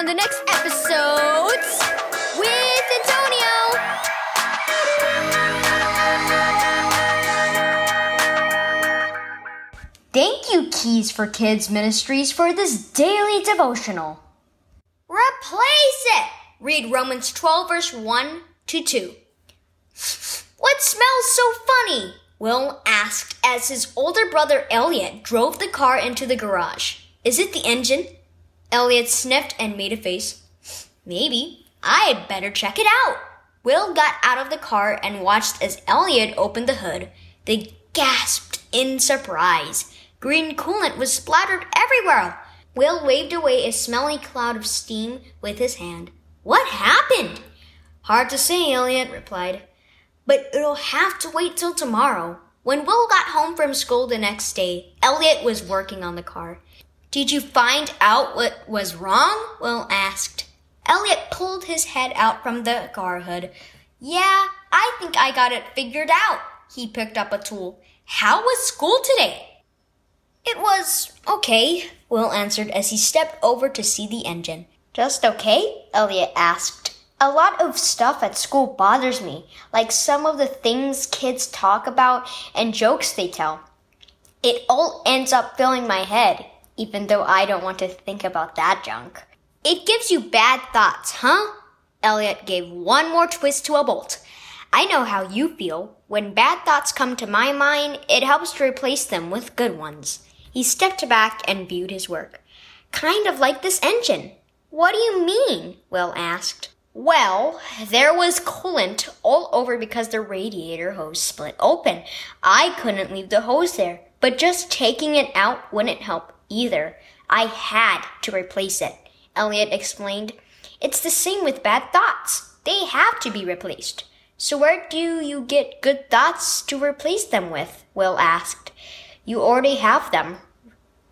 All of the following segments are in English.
on the next epiSOWdes with Antonio. Thank you, Keys for Kids Ministries, for this daily devotional. Replace it. Read Romans 12, verse 1 to 2. What smells so funny? Will asked as his older brother Elliot drove the car into the garage. Is it the engine? Elliot sniffed and made a face. Maybe. I'd better check it out. Will got out of the car and watched as Elliot opened the hood. They gasped in surprise. Green coolant was splattered everywhere. Will waved away a smelly cloud of steam with his hand. What happened? Hard to say, Elliot replied. But it'll have to wait till tomorrow. When Will got home from school the next day, Elliot was working on the car. Did you find out what was wrong? Will asked. Elliot pulled his head out from the car hood. Yeah, I think I got it figured out. He picked up a tool. How was school today? It was okay, Will answered as he stepped over to see the engine. Just okay? Elliot asked. A lot of stuff at school bothers me, like some of the things kids talk about and jokes they tell. It all ends up filling my head, even though I don't want to think about that junk. It gives you bad thoughts, huh? Elliot gave one more twist to a bolt. I know how you feel. When bad thoughts come to my mind, it helps to replace them with good ones. He stepped back and viewed his work. Kind of like this engine. What do you mean? Will asked. Well, there was coolant all over because the radiator hose split open. I couldn't leave the hose there, but just taking it out wouldn't help either. I had to replace it. Elliot explained. It's the same with bad thoughts. They have to be replaced. So where do you get good thoughts to replace them with? Will asked. You already have them,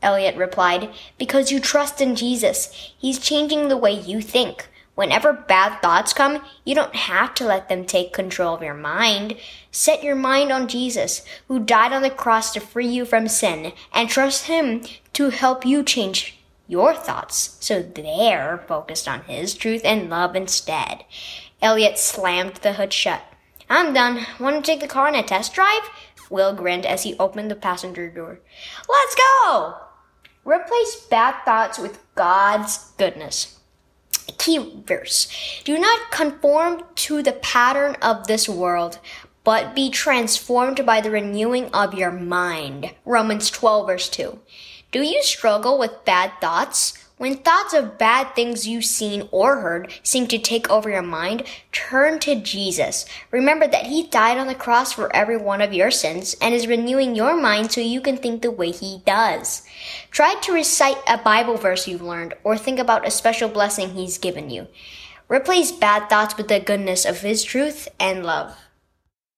Elliot replied, because you trust in Jesus. He's changing the way you think. Whenever bad thoughts come, you don't have to let them take control of your mind. Set your mind on Jesus, who died on the cross to free you from sin, and trust Him to help you change your thoughts so they're focused on His truth and love instead. Elliot slammed the hood shut. I'm done. Want to take the car on a test drive? Will grinned as he opened the passenger door. Let's go! Replace bad thoughts with God's goodness key verse. Do not conform to the pattern of this world, but be transformed by the renewing of your mind. Romans 12 verse 2. Do you struggle with bad thoughts? When thoughts of bad things you've seen or heard seem to take over your mind, turn to Jesus. Remember that He died on the cross for every one of your sins and is renewing your mind so you can think the way He does. Try to recite a Bible verse you've learned or think about a special blessing He's given you. Replace bad thoughts with the goodness of His truth and love.